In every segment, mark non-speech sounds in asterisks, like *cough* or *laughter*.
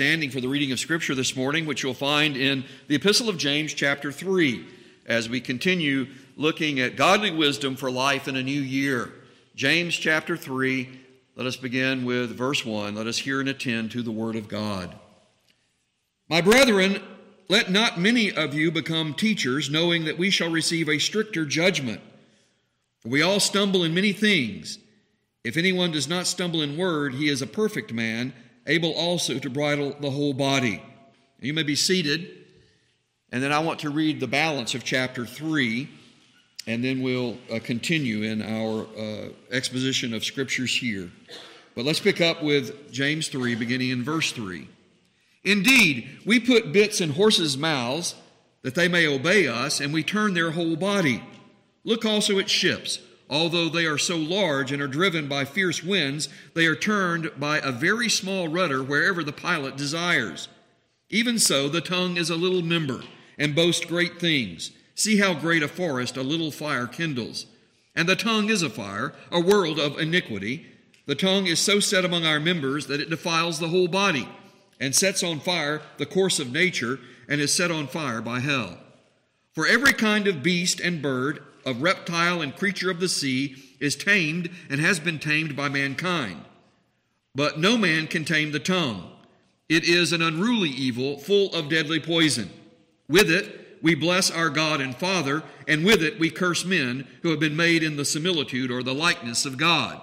Standing for the reading of Scripture this morning, which you'll find in the Epistle of James, chapter 3, as we continue looking at godly wisdom for life in a new year. James, chapter 3, let us begin with verse 1. Let us hear and attend to the Word of God. My brethren, let not many of you become teachers, knowing that we shall receive a stricter judgment. We all stumble in many things. If anyone does not stumble in word, he is a perfect man able also to bridle the whole body. You may be seated, and then I want to read the balance of chapter 3, and then we'll uh, continue in our uh, exposition of scriptures here. But let's pick up with James 3, beginning in verse 3. Indeed, we put bits in horses' mouths that they may obey us, and we turn their whole body. Look also at ships. Although they are so large and are driven by fierce winds, they are turned by a very small rudder wherever the pilot desires. Even so, the tongue is a little member and boasts great things. See how great a forest a little fire kindles. And the tongue is a fire, a world of iniquity. The tongue is so set among our members that it defiles the whole body and sets on fire the course of nature and is set on fire by hell. For every kind of beast and bird of reptile and creature of the sea is tamed and has been tamed by mankind. But no man can tame the tongue. It is an unruly evil, full of deadly poison. With it, we bless our God and Father, and with it, we curse men who have been made in the similitude or the likeness of God.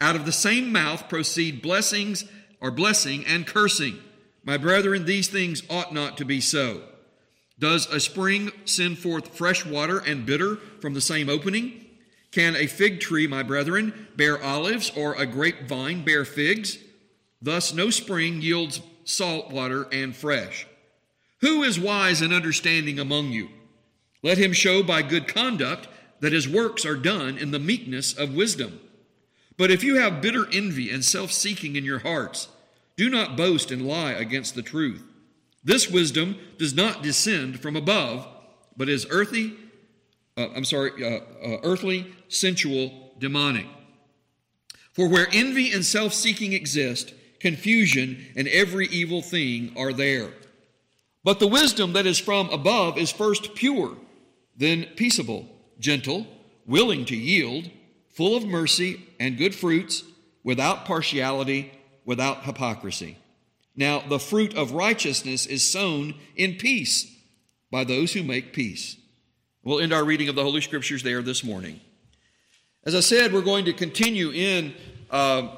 Out of the same mouth proceed blessings or blessing and cursing. My brethren, these things ought not to be so. Does a spring send forth fresh water and bitter from the same opening? Can a fig tree, my brethren, bear olives, or a grapevine bear figs? Thus, no spring yields salt water and fresh. Who is wise and understanding among you? Let him show by good conduct that his works are done in the meekness of wisdom. But if you have bitter envy and self seeking in your hearts, do not boast and lie against the truth. This wisdom does not descend from above, but is earthy, uh, I'm sorry, uh, uh, earthly, sensual, demonic. For where envy and self seeking exist, confusion and every evil thing are there. But the wisdom that is from above is first pure, then peaceable, gentle, willing to yield, full of mercy and good fruits, without partiality, without hypocrisy. Now, the fruit of righteousness is sown in peace by those who make peace. We'll end our reading of the Holy Scriptures there this morning. As I said, we're going to continue in uh,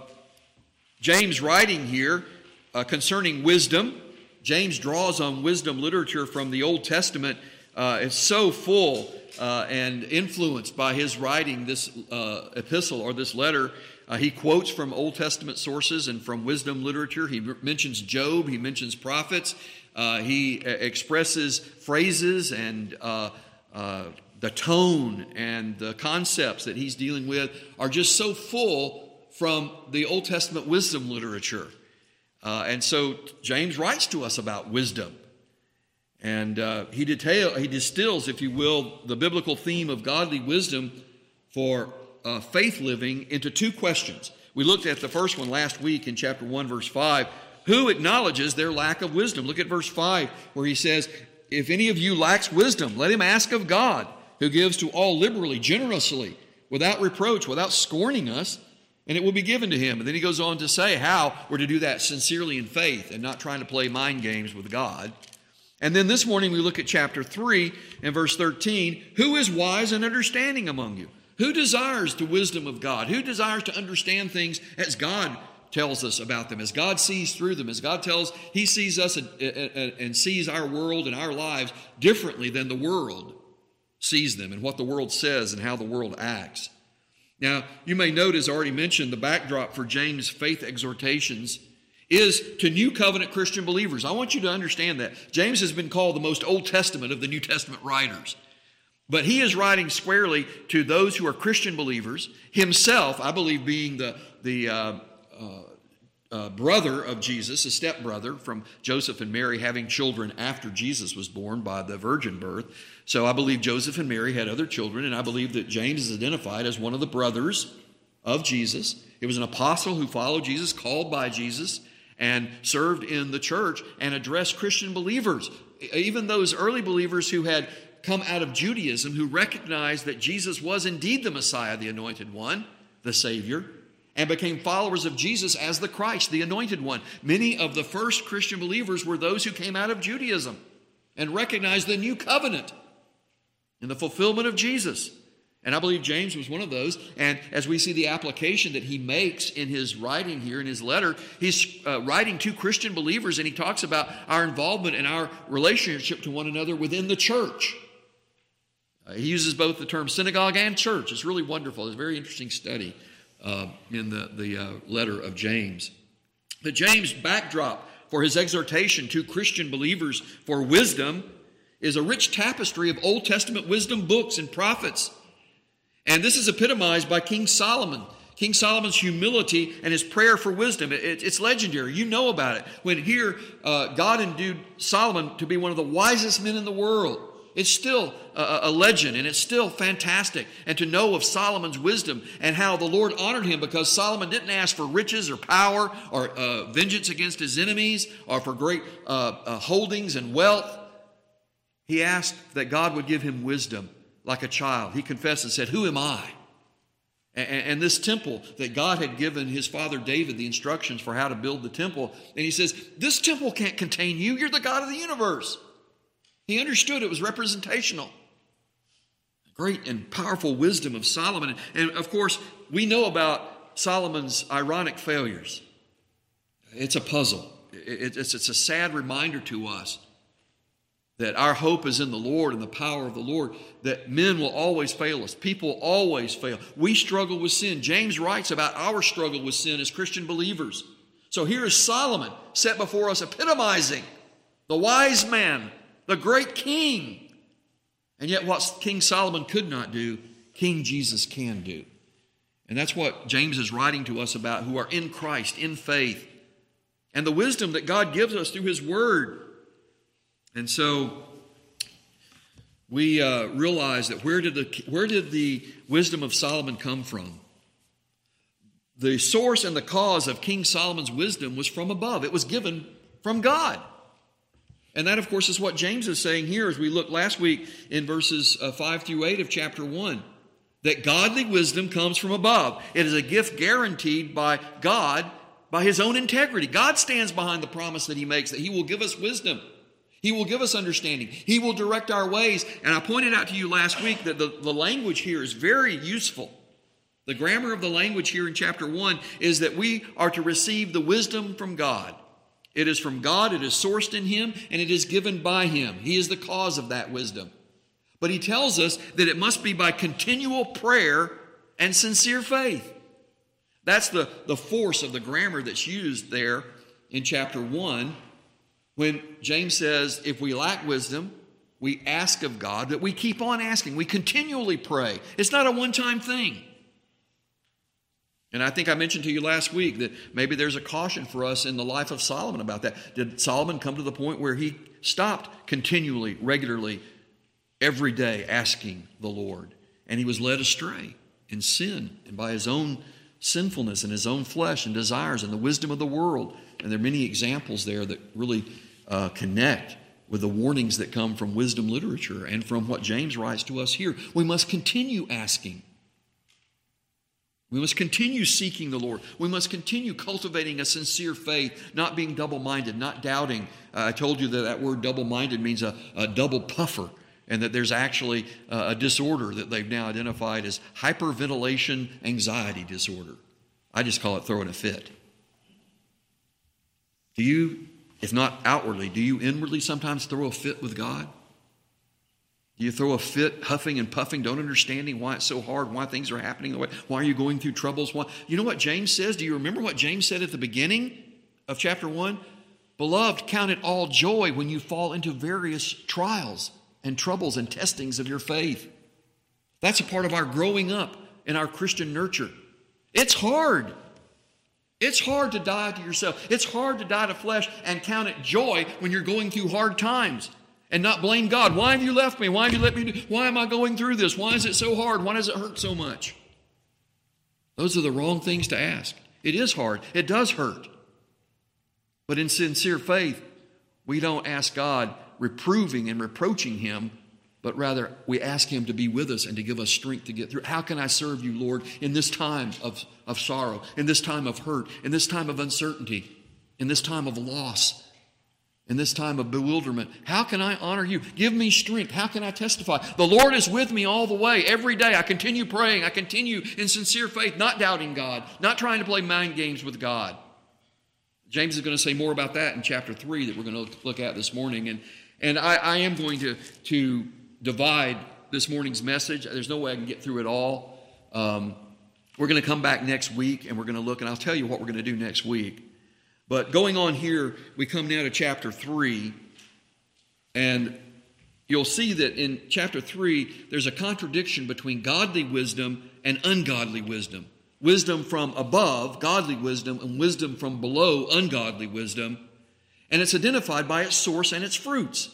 James' writing here uh, concerning wisdom. James draws on wisdom literature from the Old Testament. Uh, it's so full uh, and influenced by his writing this uh, epistle or this letter uh, he quotes from Old Testament sources and from wisdom literature. He mentions Job, he mentions prophets, uh, he uh, expresses phrases and uh, uh, the tone and the concepts that he's dealing with are just so full from the Old Testament wisdom literature. Uh, and so James writes to us about wisdom. And he, detail, he distills, if you will, the biblical theme of godly wisdom for uh, faith living into two questions. We looked at the first one last week in chapter 1, verse 5. Who acknowledges their lack of wisdom? Look at verse 5, where he says, If any of you lacks wisdom, let him ask of God, who gives to all liberally, generously, without reproach, without scorning us, and it will be given to him. And then he goes on to say how we're to do that sincerely in faith and not trying to play mind games with God. And then this morning we look at chapter 3 and verse 13. Who is wise and understanding among you? Who desires the wisdom of God? Who desires to understand things as God tells us about them, as God sees through them, as God tells, He sees us and, sees our world and our lives differently than the world sees them and what the world says and how the world acts. Now, you may note, as already mentioned, the backdrop for James' faith exhortations is to New Covenant Christian believers. I want you to understand that. James has been called the most Old Testament of the New Testament writers. But he is writing squarely to those who are Christian believers, himself, I believe, being the, the uh, uh, uh, brother of Jesus, a stepbrother from Joseph and Mary having children after Jesus was born by the virgin birth. So I believe Joseph and Mary had other children, and I believe that James is identified as one of the brothers of Jesus. It was an apostle who followed Jesus, called by Jesus, and served in the church and addressed Christian believers, even those early believers who had come out of Judaism, who recognized that Jesus was indeed the Messiah, the anointed one, the Savior, and became followers of Jesus as the Christ, the anointed one. Many of the first Christian believers were those who came out of Judaism and recognized the new covenant in the fulfillment of Jesus. And I believe James was one of those. And as we see the application that he makes in his writing here, in his letter, he's uh, writing to Christian believers and he talks about our involvement and our relationship to one another within the church. Uh, he uses both the term synagogue and church. It's really wonderful. It's a very interesting study uh, in the, the uh, letter of James. The James backdrop for his exhortation to Christian believers for wisdom is a rich tapestry of Old Testament wisdom books and prophets. And this is epitomized by King Solomon. King Solomon's humility and his prayer for wisdom. It, it's legendary. You know about it. When here, uh, God endued Solomon to be one of the wisest men in the world. It's still a, legend and it's still fantastic. And to know of Solomon's wisdom and how the Lord honored him because Solomon didn't ask for riches or power or uh, vengeance against his enemies or for great uh, uh holdings and wealth. He asked that God would give him wisdom like a child. He confessed and said, Who am I? And, and this temple that God had given his father David the instructions for how to build the temple, and he says, This temple can't contain you. You're the God of the universe. He understood it was representational. Great and powerful wisdom of Solomon. And of course, we know about Solomon's ironic failures. It's a puzzle, it's, a sad reminder to us that our hope is in the Lord and the power of the Lord, that men will always fail us. People always fail. We struggle with sin. James writes about our struggle with sin as Christian believers. So here is Solomon set before us, epitomizing the wise man, the great king. And yet, what King Solomon could not do, King Jesus can do. And that's what James is writing to us about who are in Christ, in faith, and the wisdom that God gives us through His Word. And so we uh, realize that where did, the, where did the wisdom of Solomon come from? The source and the cause of King Solomon's wisdom was from above, it was given from God. And that, of course, is what James is saying here as we looked last week in verses uh, 5 through 8 of chapter 1 that godly wisdom comes from above. It is a gift guaranteed by God by his own integrity. God stands behind the promise that he makes that he will give us wisdom. He will give us understanding. He will direct our ways. And I pointed out to you last week that the, the language here is very useful. The grammar of the language here in chapter 1 is that we are to receive the wisdom from God. It is from God, it is sourced in Him, and it is given by Him. He is the cause of that wisdom. But He tells us that it must be by continual prayer and sincere faith. That's the, the force of the grammar that's used there in chapter 1 when James says, if we lack wisdom, we ask of God, that we keep on asking. We continually pray. It's not a one time thing. And I think I mentioned to you last week that maybe there's a caution for us in the life of Solomon about that. Did Solomon come to the point where he stopped continually, regularly, every day asking the Lord? And he was led astray in sin and by his own sinfulness and his own flesh and desires and the wisdom of the world. And there are many examples there that really uh, connect with the warnings that come from wisdom literature and from what James writes to us here. We must continue asking. We must continue seeking the Lord. We must continue cultivating a sincere faith, not being double minded, not doubting. Uh, I told you that that word double minded means a, a, double puffer, and that there's actually uh, a disorder that they've now identified as hyperventilation anxiety disorder. I just call it throwing a fit. Do you if not outwardly, do you inwardly sometimes throw a fit with God? You throw a fit, huffing and puffing, don't understanding why it's so hard, why things are happening the way, why are you going through troubles? Why? You know what James says? Do you remember what James said at the beginning of chapter 1? Beloved, count it all joy when you fall into various trials and troubles and testings of your faith. That's a part of our growing up in our Christian nurture. It's hard. It's hard to die to yourself. It's hard to die to flesh and count it joy when you're going through hard times and not blame God. Why have you left me? Why have you let me do? Why am I going through this? Why is it so hard? Why does it hurt so much? Those are the wrong things to ask. It is hard. It does hurt. But in sincere faith, we don't ask God reproving and reproaching Him, but rather we ask Him to be with us and to give us strength to get through. How can I serve you, Lord, in this time of, of sorrow, in this time of hurt, in this time of uncertainty, in this time of loss? In this time of bewilderment. How can I honor you? Give me strength. How can I testify? The Lord is with me all the way. Every day I continue praying. I continue in sincere faith, not doubting God, not trying to play mind games with God. James is going to say more about that in chapter 3 that we're going to look at this morning. And, and I, I am going to, to divide this morning's message. There's no way I can get through it all. Um, we're going to come back next week and we're going to look, and I'll tell you what we're going to do next week. But going on here, we come now to chapter 3, and you'll see that in chapter 3, there's a contradiction between godly wisdom and ungodly wisdom. Wisdom from above, godly wisdom, and wisdom from below, ungodly wisdom. And it's identified by its source and its fruits.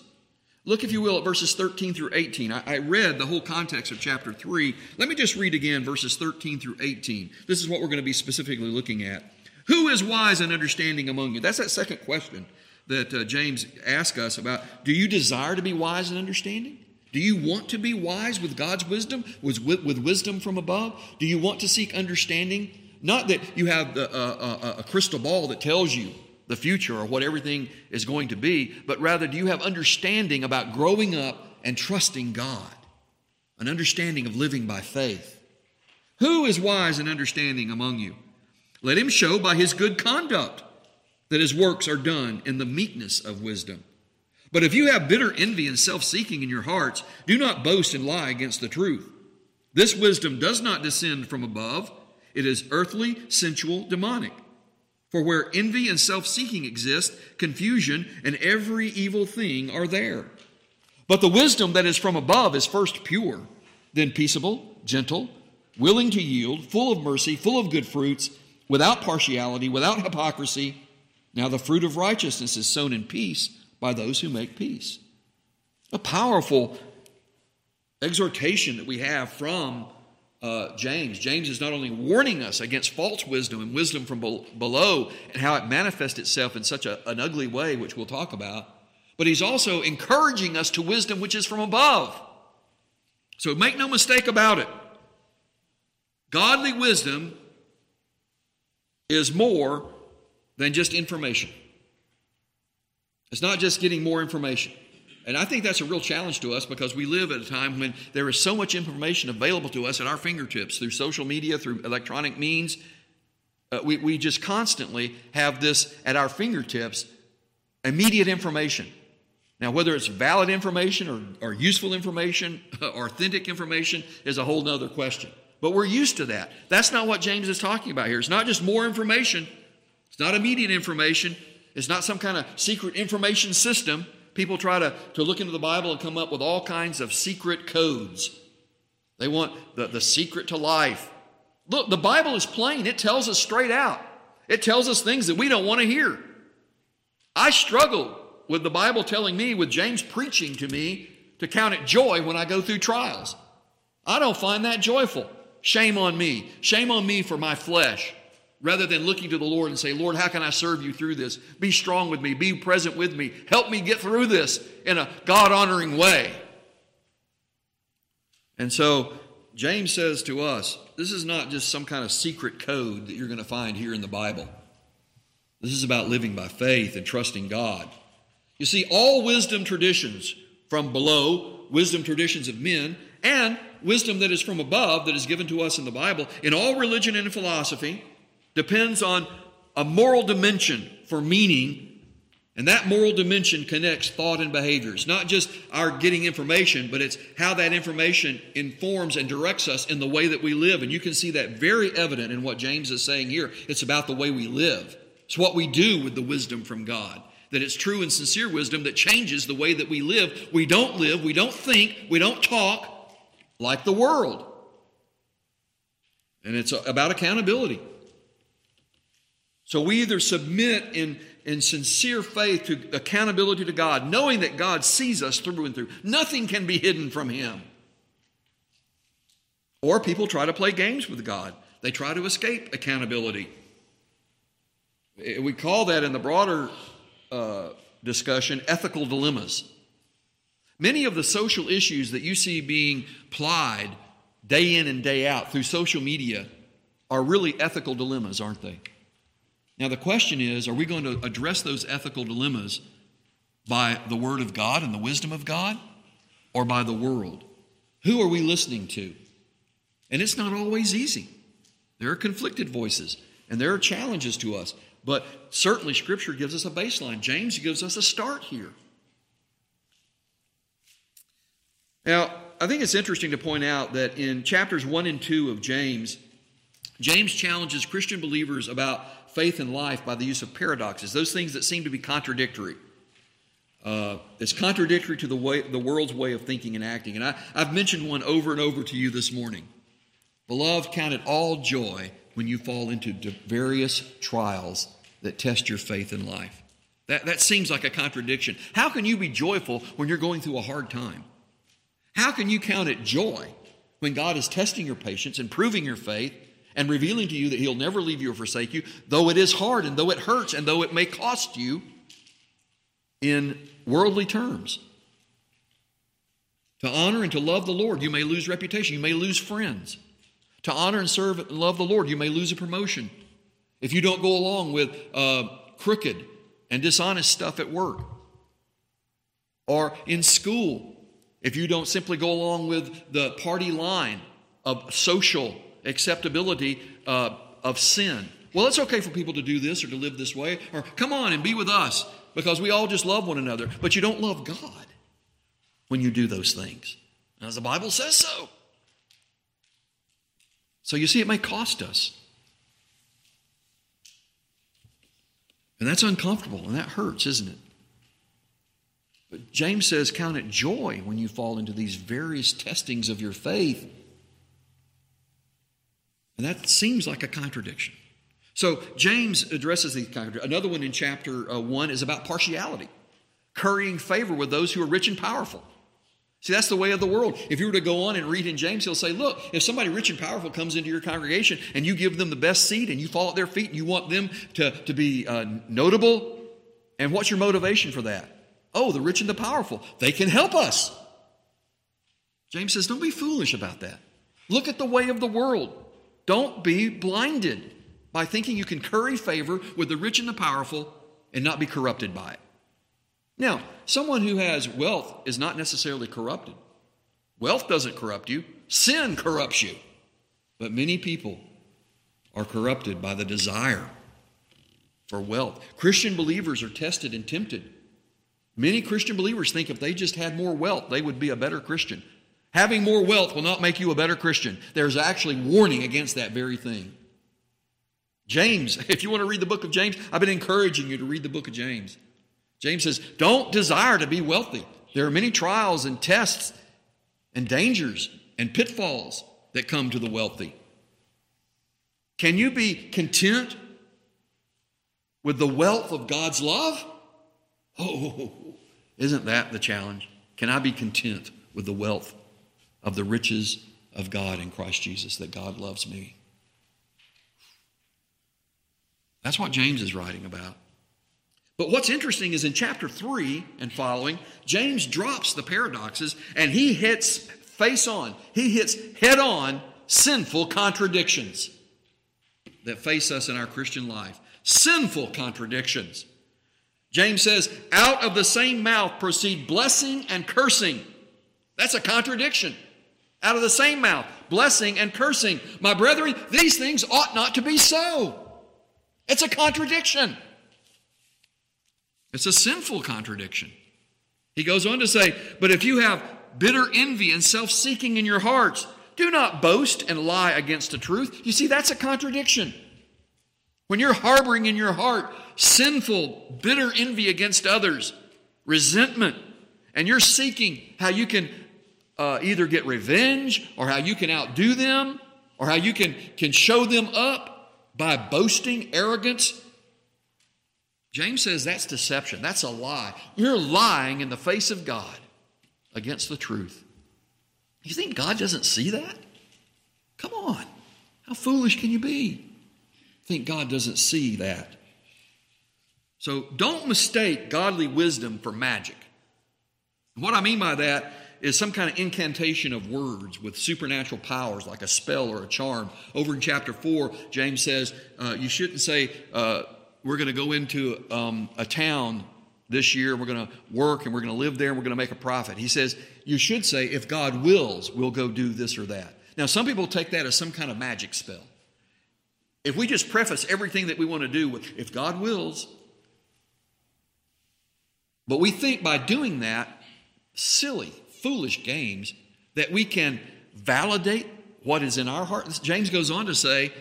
Look, if you will, at verses 13 through 18. I, I, read the whole context of chapter 3. Let me just read again verses 13 through 18. This is what we're going to be specifically looking at. Who is wise and understanding among you? That's that second question that uh, James asks us about. Do you desire to be wise and understanding? Do you want to be wise with God's wisdom, with, with wisdom from above? Do you want to seek understanding? Not that you have the, uh, uh, a crystal ball that tells you the future or what everything is going to be, but rather do you have understanding about growing up and trusting God? An understanding of living by faith. Who is wise and understanding among you? Let him show by his good conduct that his works are done in the meekness of wisdom. But if you have bitter envy and self seeking in your hearts, do not boast and lie against the truth. This wisdom does not descend from above, it is earthly, sensual, demonic. For where envy and self seeking exist, confusion and every evil thing are there. But the wisdom that is from above is first pure, then peaceable, gentle, willing to yield, full of mercy, full of good fruits without partiality, without hypocrisy. Now the fruit of righteousness is sown in peace by those who make peace. A powerful exhortation that we have from uh, James. James is not only warning us against false wisdom and wisdom from below and how it manifests itself in such a, an ugly way, which we'll talk about, but he's also encouraging us to wisdom which is from above. So make no mistake about it. Godly wisdom is more than just information. It's not just getting more information. And I think that's a real challenge to us because we live at a time when there is so much information available to us at our fingertips through social media, through electronic means. Uh, we, we just constantly have this at our fingertips immediate information. Now, whether it's valid information or, or useful information, *laughs* or authentic information, is a whole other question. But we're used to that. That's not what James is talking about here. It's not just more information, it's not immediate information, it's not some kind of secret information system. People try to, to look into the Bible and come up with all kinds of secret codes. They want the, the secret to life. Look, the Bible is plain, it tells us straight out. It tells us things that we don't want to hear. I struggle with the Bible telling me, with James preaching to me, to count it joy when I go through trials. I don't find that joyful. Shame on me. Shame on me for my flesh. Rather than looking to the Lord and say, Lord, how can I serve you through this? Be strong with me. Be present with me. Help me get through this in a God honoring way. And so James says to us, this is not just some kind of secret code that you're going to find here in the Bible. This is about living by faith and trusting God. You see, all wisdom traditions from below, wisdom traditions of men, and wisdom that is from above, that is given to us in the Bible, in all religion and philosophy, depends on a moral dimension for meaning. And that moral dimension connects thought and behaviors, not just our getting information, but it's how that information informs and directs us in the way that we live. And you can see that very evident in what James is saying here. It's about the way we live, it's what we do with the wisdom from God. That it's true and sincere wisdom that changes the way that we live. We don't live, we don't think, we don't talk, like the world. And it's about accountability. So we either submit in, in sincere faith to accountability to God, knowing that God sees us through and through. Nothing can be hidden from Him. Or people try to play games with God, they try to escape accountability. We call that in the broader uh, discussion ethical dilemmas. Many of the social issues that you see being plied day in and day out through social media are really ethical dilemmas, aren't they? Now, the question is are we going to address those ethical dilemmas by the Word of God and the wisdom of God or by the world? Who are we listening to? And it's not always easy. There are conflicted voices and there are challenges to us. But certainly, Scripture gives us a baseline. James gives us a start here. Now, I think it's interesting to point out that in chapters 1 and 2 of James, James challenges Christian believers about faith and life by the use of paradoxes, those things that seem to be contradictory. Uh, it's contradictory to the, way, the world's way of thinking and acting. And I, I've mentioned one over and over to you this morning. Beloved, count it all joy when you fall into various trials that test your faith in life. That, that seems like a contradiction. How can you be joyful when you're going through a hard time? How can you count it joy when God is testing your patience and proving your faith and revealing to you that He'll never leave you or forsake you, though it is hard and though it hurts and though it may cost you in worldly terms? To honor and to love the Lord, you may lose reputation, you may lose friends. To honor and serve and love the Lord, you may lose a promotion. If you don't go along with uh, crooked and dishonest stuff at work or in school, if you don't simply go along with the party line of social acceptability uh, of sin. Well, it's okay for people to do this or to live this way, or come on and be with us because we all just love one another. But you don't love God when you do those things, as the Bible says so. So you see, it may cost us. And that's uncomfortable and that hurts, isn't it? But James says, Count it joy when you fall into these various testings of your faith. And that seems like a contradiction. So James addresses these contradictions. Another one in chapter uh, 1 is about partiality, currying favor with those who are rich and powerful. See, that's the way of the world. If you were to go on and read in James, he'll say, Look, if somebody rich and powerful comes into your congregation and you give them the best seat and you fall at their feet and you want them to, to be uh, notable, and what's your motivation for that? Oh, the rich and the powerful. They can help us. James says, don't be foolish about that. Look at the way of the world. Don't be blinded by thinking you can curry favor with the rich and the powerful and not be corrupted by it. Now, someone who has wealth is not necessarily corrupted. Wealth doesn't corrupt you, sin corrupts you. But many people are corrupted by the desire for wealth. Christian believers are tested and tempted Many Christian believers think if they just had more wealth, they would be a better Christian. Having more wealth will not make you a better Christian. There's actually warning against that very thing. James, *laughs* if you want to read the book of James, I've been encouraging you to read the book of James. James says, Don't desire to be wealthy. There are many trials and tests and dangers and pitfalls that come to the wealthy. Can you be content with the wealth of God's love? Oh, isn't that the challenge? Can I be content with the wealth of the riches of God in Christ Jesus, that God loves me? That's what James is writing about. But what's interesting is in chapter 3 and following, James drops the paradoxes and he hits face on, he hits head on sinful contradictions that face us in our Christian life. Sinful contradictions. James says, out of the same mouth proceed blessing and cursing. That's a contradiction. Out of the same mouth, blessing and cursing. My brethren, these things ought not to be so. It's a contradiction. It's a sinful contradiction. He goes on to say, But if you have bitter envy and self seeking in your hearts, do not boast and lie against the truth. You see, that's a contradiction. When you're harboring in your heart sinful, bitter envy against others, resentment, and you're seeking how you can uh, either get revenge or how you can outdo them or how you can, can show them up by boasting, arrogance. James says that's deception. That's a lie. You're lying in the face of God against the truth. You think God doesn't see that? Come on. How foolish can you be? Think God doesn't see that. So don't mistake godly wisdom for magic. What I mean by that is some kind of incantation of words with supernatural powers like a spell or a charm. Over in chapter 4, James says uh, you shouldn't say, uh, We're going to go into um, a town this year, we're going to work and we're going to live there and we're going to make a profit. He says, You should say, If God wills, we'll go do this or that. Now, some people take that as some kind of magic spell. If we just preface everything that we want to do with, If God wills, but we think by doing that, silly, foolish games, that we can validate what is in our heart. James goes on to say,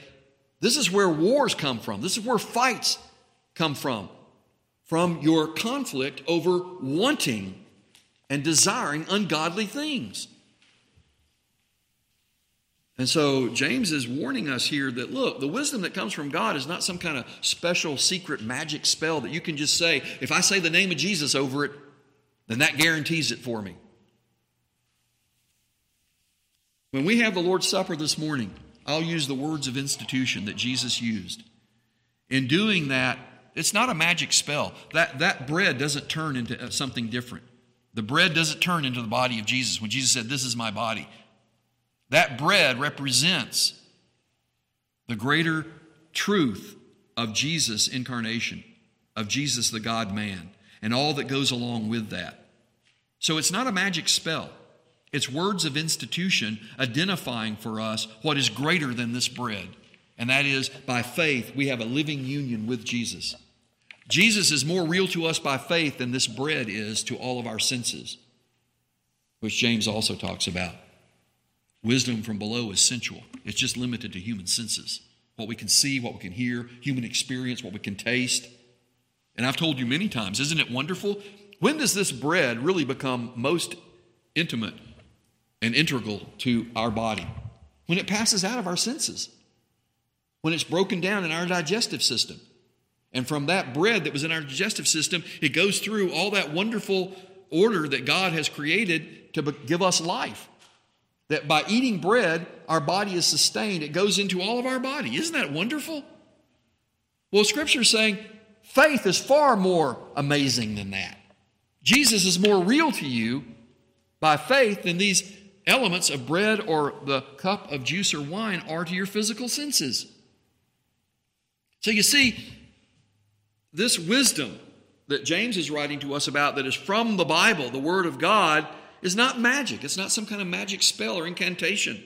this is where wars come from. This is where fights come from. From your conflict over wanting and desiring ungodly things. And so James is warning us here that look, the wisdom that comes from God is not some kind of special secret magic spell that you can just say, if I say the name of Jesus over it, then that guarantees it for me. When we have the Lord's Supper this morning, I'll use the words of institution that Jesus used. In doing that, it's not a magic spell. That, that bread doesn't turn into something different. The bread doesn't turn into the body of Jesus when Jesus said, This is my body. That bread represents the greater truth of Jesus' incarnation, of Jesus the God man, and all that goes along with that. So it's not a magic spell. It's words of institution identifying for us what is greater than this bread. And that is, by faith, we have a living union with Jesus. Jesus is more real to us by faith than this bread is to all of our senses, which James also talks about. Wisdom from below is sensual, it's just limited to human senses what we can see, what we can hear, human experience, what we can taste. And I've told you many times, isn't it wonderful? When does this bread really become most intimate and integral to our body? When it passes out of our senses, when it's broken down in our digestive system. And from that bread that was in our digestive system, it goes through all that wonderful order that God has created to give us life. That by eating bread, our body is sustained. It goes into all of our body. Isn't that wonderful? Well, Scripture is saying faith is far more amazing than that. Jesus is more real to you by faith than these elements of bread or the cup of juice or wine are to your physical senses. So you see, this wisdom that James is writing to us about that is from the Bible, the Word of God, is not magic. It's not some kind of magic spell or incantation.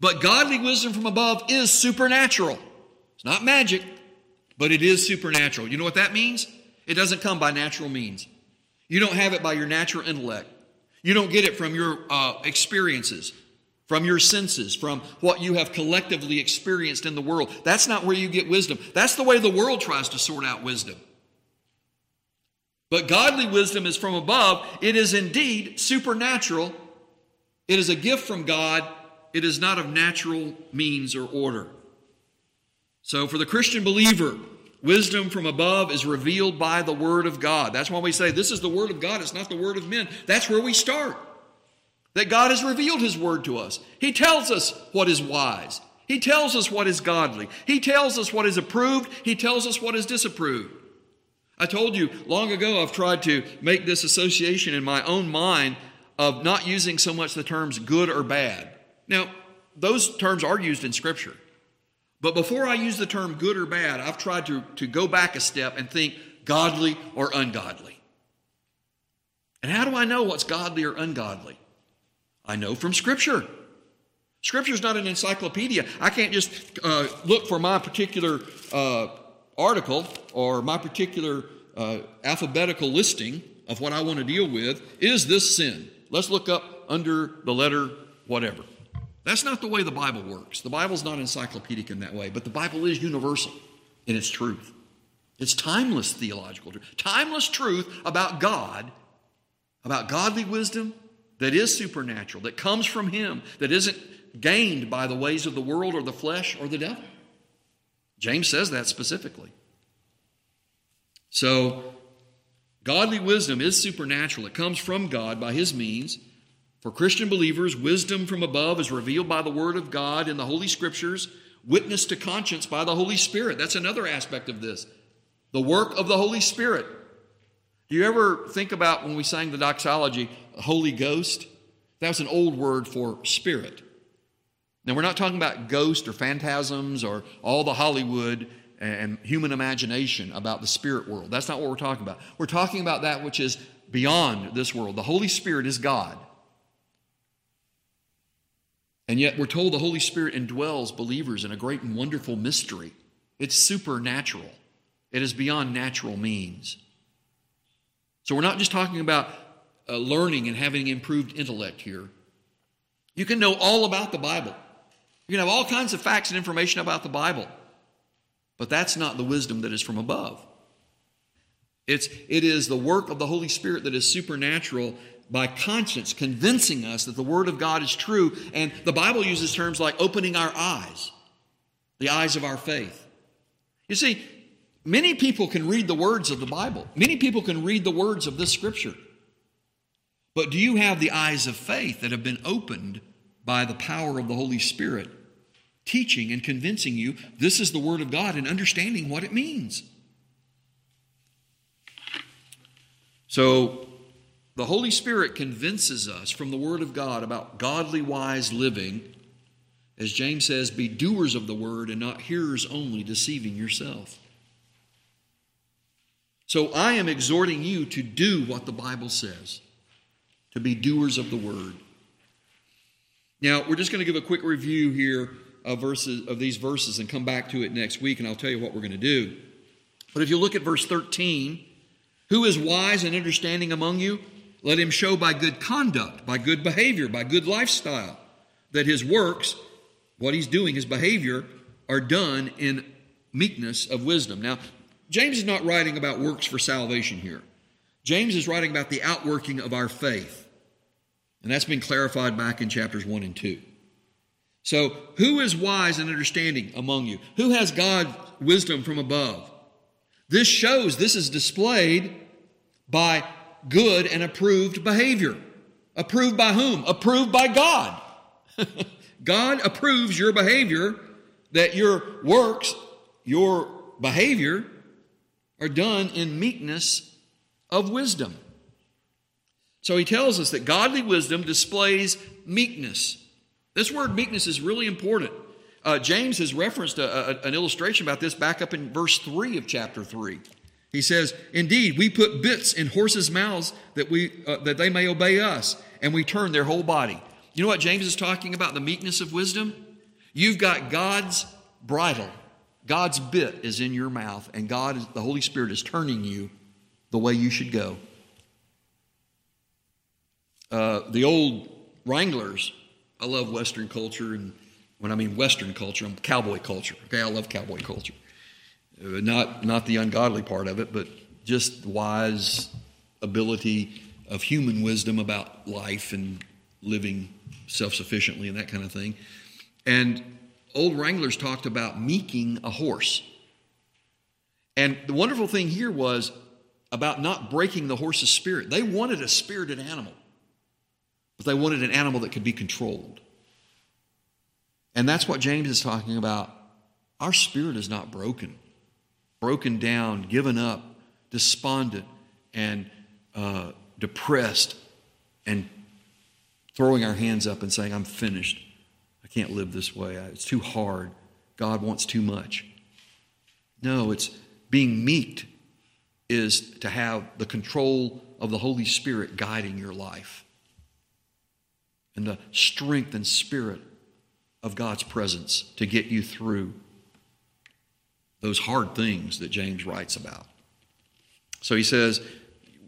But godly wisdom from above is supernatural. It's not magic, but it is supernatural. You know what that means? It doesn't come by natural means. You don't have it by your natural intellect. You don't get it from your uh, experiences, from your senses, from what you have collectively experienced in the world. That's not where you get wisdom. That's the way the world tries to sort out wisdom. But godly wisdom is from above. It is indeed supernatural. It is a gift from God. It is not of natural means or order. So, for the Christian believer, wisdom from above is revealed by the Word of God. That's why we say this is the Word of God, it's not the Word of men. That's where we start. That God has revealed His Word to us. He tells us what is wise, He tells us what is godly, He tells us what is approved, He tells us what is disapproved. I told you long ago I've tried to make this association in my own mind of not using so much the terms good or bad. Now, those terms are used in Scripture. But before I use the term good or bad, I've tried to, to go back a step and think godly or ungodly. And how do I know what's godly or ungodly? I know from Scripture. Scripture is not an encyclopedia. I can't just uh, look for my particular uh, article or my particular uh, alphabetical listing of what I want to deal with is this sin. Let's look up under the letter whatever. That's not the way the Bible works. The Bible's not encyclopedic in that way, but the Bible is universal in its truth. It's timeless theological truth, timeless truth about God, about godly wisdom that is supernatural, that comes from Him, that isn't gained by the ways of the world or the flesh or the devil. James says that specifically. So, godly wisdom is supernatural. It comes from God by His means. For Christian believers, wisdom from above is revealed by the Word of God in the Holy Scriptures, witnessed to conscience by the Holy Spirit. That's another aspect of this. The work of the Holy Spirit. Do you ever think about when we sang the doxology, Holy Ghost? That was an old word for spirit. Now, we're not talking about ghosts or phantasms or all the Hollywood and human imagination about the spirit world. That's not what we're talking about. We're talking about that which is beyond this world. The Holy Spirit is God. And yet, we're told the Holy Spirit indwells believers in a great and wonderful mystery. It's supernatural, it is beyond natural means. So, we're not just talking about uh, learning and having improved intellect here. You can know all about the Bible, you can have all kinds of facts and information about the Bible, but that's not the wisdom that is from above. It's, it is the work of the Holy Spirit that is supernatural by conscience, convincing us that the Word of God is true. And the Bible uses terms like opening our eyes, the eyes of our faith. You see, many people can read the words of the Bible, many people can read the words of this Scripture. But do you have the eyes of faith that have been opened by the power of the Holy Spirit, teaching and convincing you this is the Word of God and understanding what it means? So, the Holy Spirit convinces us from the Word of God about godly, wise living. As James says, be doers of the Word and not hearers only, deceiving yourself. So I am exhorting you to do what the Bible says, to be doers of the Word. Now, we're just going to give a quick review here of, verses, of these verses and come back to it next week, and I'll tell you what we're going to do. But if you look at verse 13, who is wise and understanding among you? Let him show by good conduct, by good behavior, by good lifestyle, that his works, what he's doing, his behavior, are done in meekness of wisdom. Now, James is not writing about works for salvation here. James is writing about the outworking of our faith. And that's been clarified back in chapters 1 and 2. So, who is wise and understanding among you? Who has God wisdom from above? This shows, this is displayed by good and approved behavior. Approved by whom? Approved by God. *laughs* God approves your behavior, that your works, your behavior, are done in meekness of wisdom. So he tells us that godly wisdom displays meekness. This word meekness is really important. Uh, James has referenced a, a, an illustration about this back up in verse 3 of chapter 3. He says, Indeed, we put bits in horses' mouths that, we, uh, that they may obey us, and we turn their whole body. You know what James is talking about? The meekness of wisdom? You've got God's bridle, God's bit is in your mouth, and God, the Holy Spirit, is turning you the way you should go. Uh, the old Wranglers, I love Western culture, and when I mean Western culture, I'm cowboy culture. Okay, I love cowboy culture. Uh, not, not the ungodly part of it, but just wise ability of human wisdom about life and living self sufficiently and that kind of thing. And old Wranglers talked about meeking a horse. And the wonderful thing here was about not breaking the horse's spirit. They wanted a spirited animal, but they wanted an animal that could be controlled. And that's what James is talking about. Our spirit is not broken broken down, given up, despondent, and uh, depressed, and throwing our hands up and saying, I'm finished. I can't live this way. It's too hard. God wants too much. No, it's being meek is to have the control of the Holy Spirit guiding your life and the strength and spirit of God's presence to get you through those hard things that James writes about. So he says,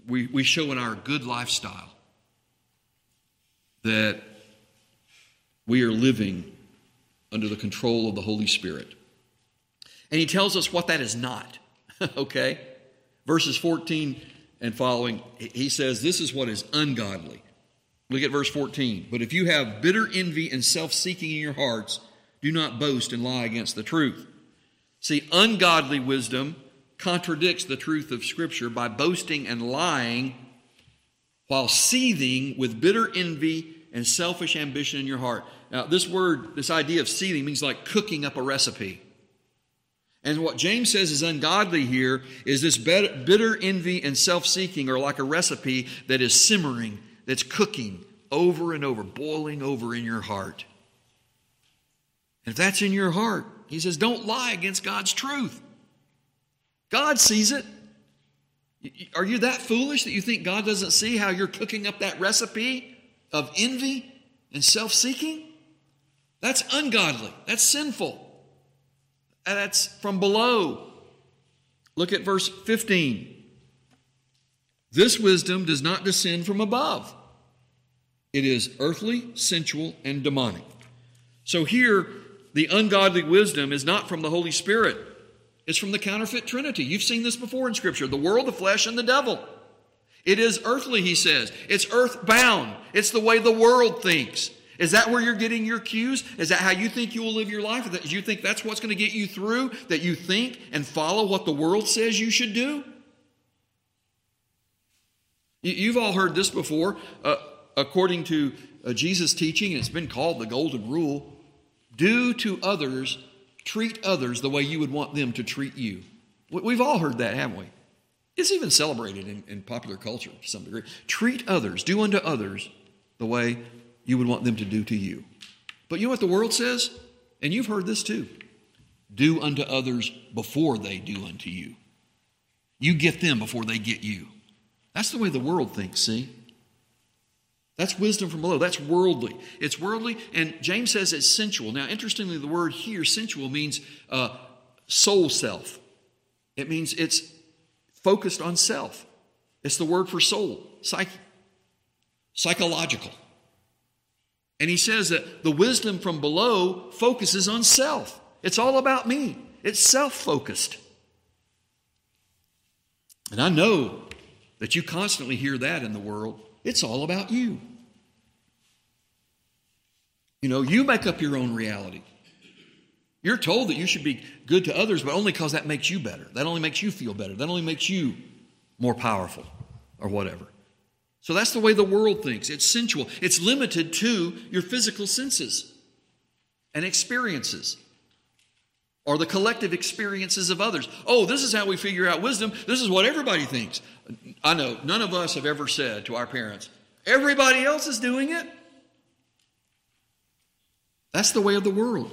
we, we show in our good lifestyle that we are living under the control of the Holy Spirit. And he tells us what that is not. *laughs* okay? Verses 14 and following, he says, This is what is ungodly. Look at verse 14. But if you have bitter envy and self seeking in your hearts, do not boast and lie against the truth. See, ungodly wisdom contradicts the truth of Scripture by boasting and lying while seething with bitter envy and selfish ambition in your heart. Now, this word, this idea of seething means like cooking up a recipe. And what James says is ungodly here is this bitter envy and self seeking are like a recipe that is simmering, that's cooking over and over, boiling over in your heart. And if that's in your heart, he says, don't lie against God's truth. God sees it. Are you that foolish that you think God doesn't see how you're cooking up that recipe of envy and self seeking? That's ungodly. That's sinful. That's from below. Look at verse 15. This wisdom does not descend from above, it is earthly, sensual, and demonic. So here, the ungodly wisdom is not from the Holy Spirit, it's from the counterfeit Trinity. You've seen this before in Scripture the world, the flesh, and the devil. It is earthly, he says. It's earthbound. It's the way the world thinks. Is that where you're getting your cues? Is that how you think you will live your life? Do you think that's what's going to get you through? That you think and follow what the world says you should do? You've all heard this before. Uh, according to uh, Jesus' teaching, it's been called the Golden Rule do to others, treat others the way you would want them to treat you. We've all heard that, haven't we? It's even celebrated in, in popular culture to some degree. Treat others, do unto others the way you would want them to do to you. But you know what the world says? And you've heard this too do unto others before they do unto you. You get them before they get you. That's the way the world thinks, see? That's wisdom from below. That's worldly. It's worldly, and James says it's sensual. Now, interestingly, the word here, sensual, means uh, soul self. It means it's focused on self. It's the word for soul, psyche, psychological. And he says that the wisdom from below focuses on self. It's all about me, it's self focused. And I know that you constantly hear that in the world. It's all about you. You know, you make up your own reality. You're told that you should be good to others, but only because that makes you better. That only makes you feel better. That only makes you more powerful or whatever. So that's the way the world thinks. It's sensual, it's limited to your physical senses and experiences or the collective experiences of others. Oh, this is how we figure out wisdom. This is what everybody thinks. I know none of us have ever said to our parents, everybody else is doing it. That's the way of the world.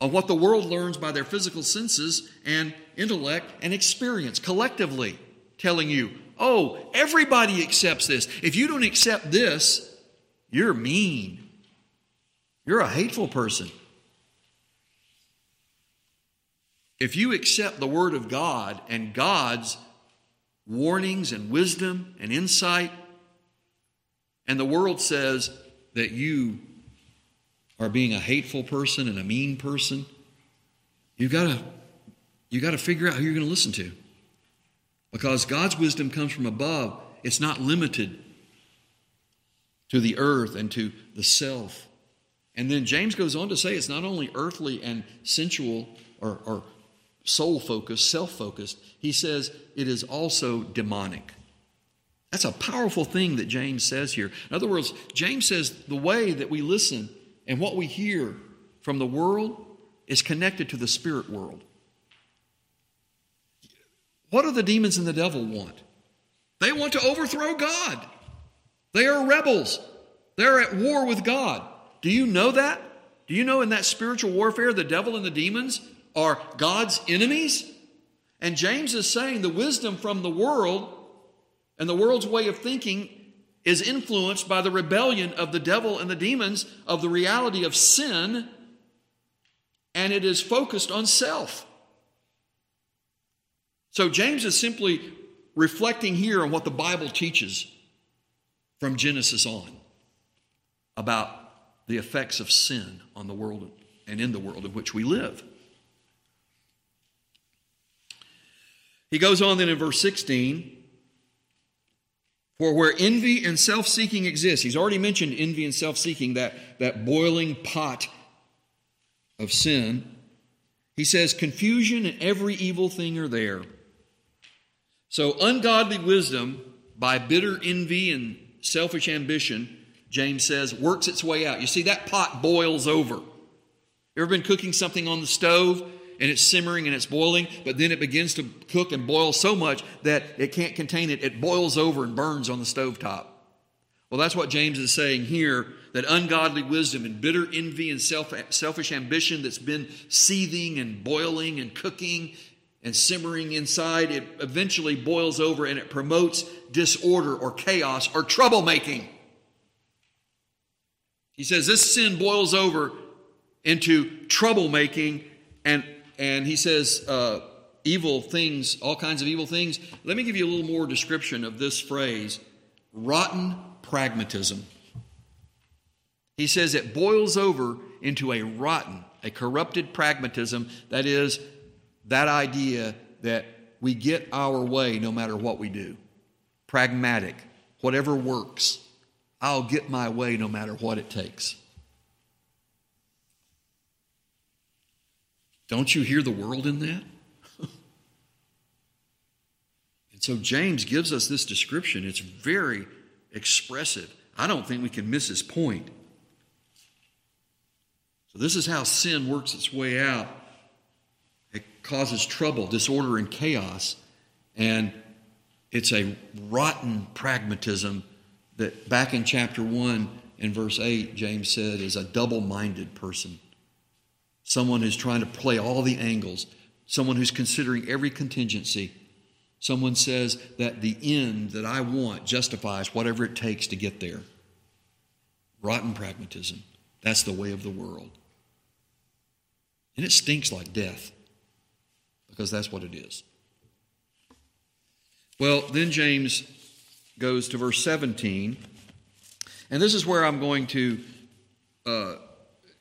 Of what the world learns by their physical senses and intellect and experience collectively telling you, oh, everybody accepts this. If you don't accept this, you're mean. You're a hateful person. If you accept the Word of God and God's warnings and wisdom and insight, and the world says that you are being a hateful person and a mean person, you've got to you got to figure out who you're going to listen to. Because God's wisdom comes from above, it's not limited to the earth and to the self. And then James goes on to say it's not only earthly and sensual or, or soul focused, self focused, he says it is also demonic. That's a powerful thing that James says here. In other words, James says the way that we listen and what we hear from the world is connected to the spirit world. What do the demons and the devil want? They want to overthrow God. They are rebels. They're at war with God. Do you know that? Do you know in that spiritual warfare, the devil and the demons are God's enemies? And James is saying the wisdom from the world and the world's way of thinking is influenced by the rebellion of the devil and the demons of the reality of sin, and it is focused on self. So James is simply reflecting here on what the Bible teaches from Genesis on about the effects of sin on the world and in the world in which we live. He goes on then in verse 16 For where envy and self seeking exist, he's already mentioned envy and self seeking, that, that boiling pot of sin. He says, Confusion and every evil thing are there. So, ungodly wisdom by bitter envy and selfish ambition, James says, works its way out. You see, that pot boils over. You ever been cooking something on the stove and it's simmering and it's boiling, but then it begins to cook and boil so much that it can't contain it. It boils over and burns on the stovetop. Well, that's what James is saying here that ungodly wisdom and bitter envy and self, selfish ambition that's been seething and boiling and cooking and simmering inside, it eventually boils over and it promotes disorder or chaos or troublemaking. He says this sin boils over into troublemaking, and, and he says uh, evil things, all kinds of evil things. Let me give you a little more description of this phrase rotten pragmatism. He says it boils over into a rotten, a corrupted pragmatism. That is, that idea that we get our way no matter what we do. Pragmatic, whatever works. I'll get my way no matter what it takes. Don't you hear the world in that? *laughs* and so James gives us this description. It's very expressive. I don't think we can miss his point. So, this is how sin works its way out. It causes trouble, disorder, and chaos. And it's a rotten pragmatism that back in chapter 1 in verse 8, James said is a double minded person. Someone who's trying to play all the angles, someone who's considering every contingency. Someone says that the end that I want justifies whatever it takes to get there. Rotten pragmatism. That's the way of the world. And it stinks like death because that's what it is. Well, then James goes to verse 17. And this is where I'm going to uh,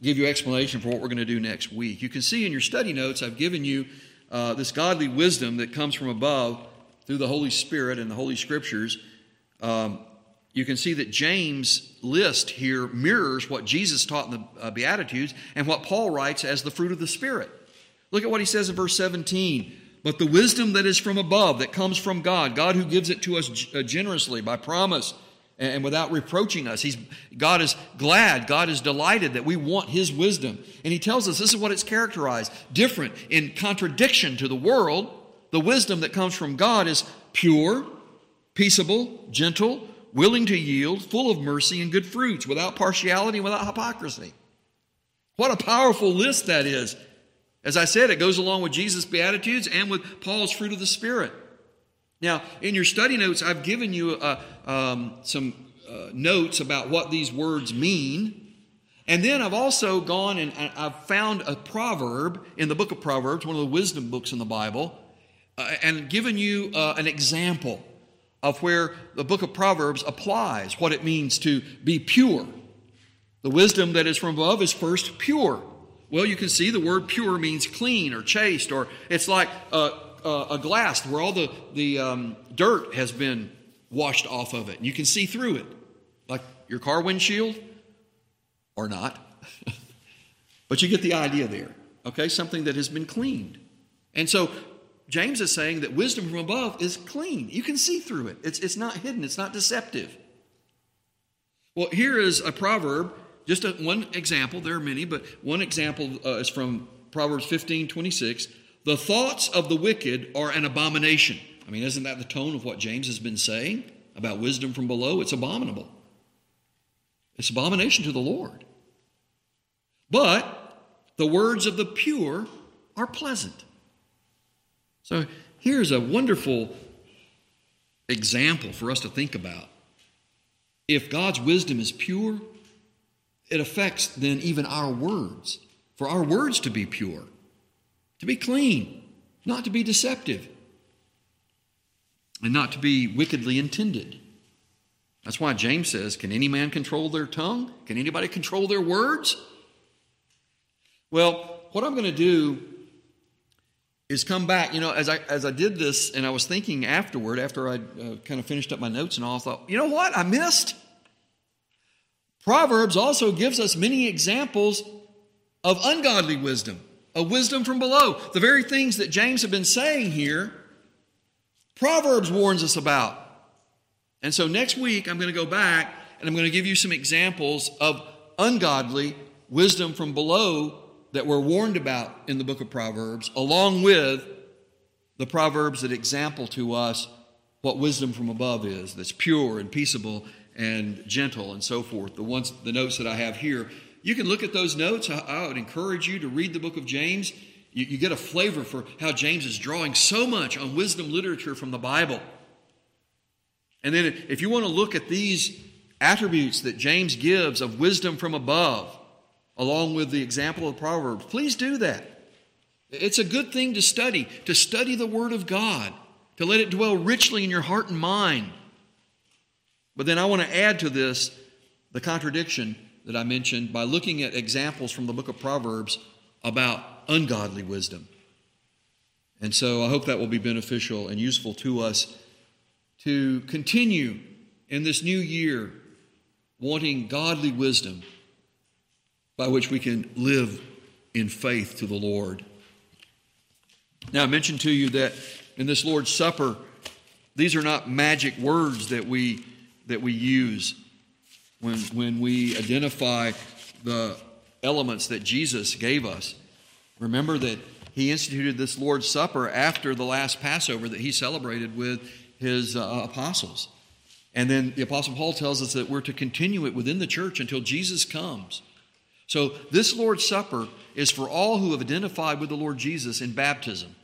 give you explanation for what we're going to do next week. You can see in your study notes, I've given you uh, this godly wisdom that comes from above through the Holy Spirit and the Holy Scriptures. Um, you can see that James' list here mirrors what Jesus taught in the uh, Beatitudes and what Paul writes as the fruit of the Spirit. Look at what he says in verse 17. But the wisdom that is from above, that comes from God, God who gives it to us uh, generously by promise and without reproaching us. He's, God is glad, God is delighted that we want His wisdom. And He tells us this is what it's characterized different, in contradiction to the world. The wisdom that comes from God is pure, peaceable, gentle, willing to yield, full of mercy and good fruits, without partiality, and without hypocrisy. What a powerful list that is. As I said, it goes along with Jesus' Beatitudes and with Paul's fruit of the Spirit. Now, in your study notes, I've given you uh, um, some uh, notes about what these words mean. And then I've also gone and I've found a proverb in the book of Proverbs, one of the wisdom books in the Bible, uh, and given you uh, an example of where the book of Proverbs applies what it means to be pure. The wisdom that is from above is first pure. Well, you can see the word pure means clean or chaste, or it's like a, a, a glass where all the, the um, dirt has been washed off of it. And you can see through it, like your car windshield, or not. *laughs* but you get the idea there, okay? Something that has been cleaned. And so James is saying that wisdom from above is clean. You can see through it, it's, it's not hidden, it's not deceptive. Well, here is a proverb, just a, one example. There are many, but one example uh, is from Proverbs 15 26. The thoughts of the wicked are an abomination. I mean, isn't that the tone of what James has been saying about wisdom from below? It's abominable. It's abomination to the Lord. But the words of the pure are pleasant. So here's a wonderful example for us to think about. If God's wisdom is pure, it affects then even our words. For our words to be pure, to be clean, not to be deceptive, and not to be wickedly intended. That's why James says, Can any man control their tongue? Can anybody control their words? Well, what I'm going to do is come back. You know, as I as I did this, and I was thinking afterward, after I uh, kind of finished up my notes and all, I thought, you know what, I missed. Proverbs also gives us many examples of ungodly wisdom, of wisdom from below. The very things that James had been saying here, Proverbs warns us about. And so next week, I'm going to go back and I'm going to give you some examples of ungodly wisdom from below that we're warned about in the book of Proverbs, along with the Proverbs that example to us what wisdom from above is that's pure and peaceable and gentle and so forth. The ones, the notes that I have here, you can look at those notes. I, I would encourage you to read the book of James. You, you get a flavor for how James is drawing so much on wisdom literature from the Bible. And then, if you want to look at these attributes that James gives of wisdom from above, along with the example of Proverbs, please do that. It's a good thing to study, to study the Word of God, to let it dwell richly in your heart and mind. But then I want to add to this the contradiction that I mentioned by looking at examples from the book of Proverbs about ungodly wisdom. And so I hope that will be beneficial and useful to us to continue in this new year wanting godly wisdom by which we can live in faith to the Lord. Now, I mentioned to you that in this Lord's Supper, these are not magic words that we, that we use when, when we identify the elements that Jesus gave us. Remember that he instituted this Lord's Supper after the last Passover that he celebrated with his uh, apostles. And then the Apostle Paul tells us that we're to continue it within the church until Jesus comes. So, this Lord's Supper is for all who have identified with the Lord Jesus in baptism.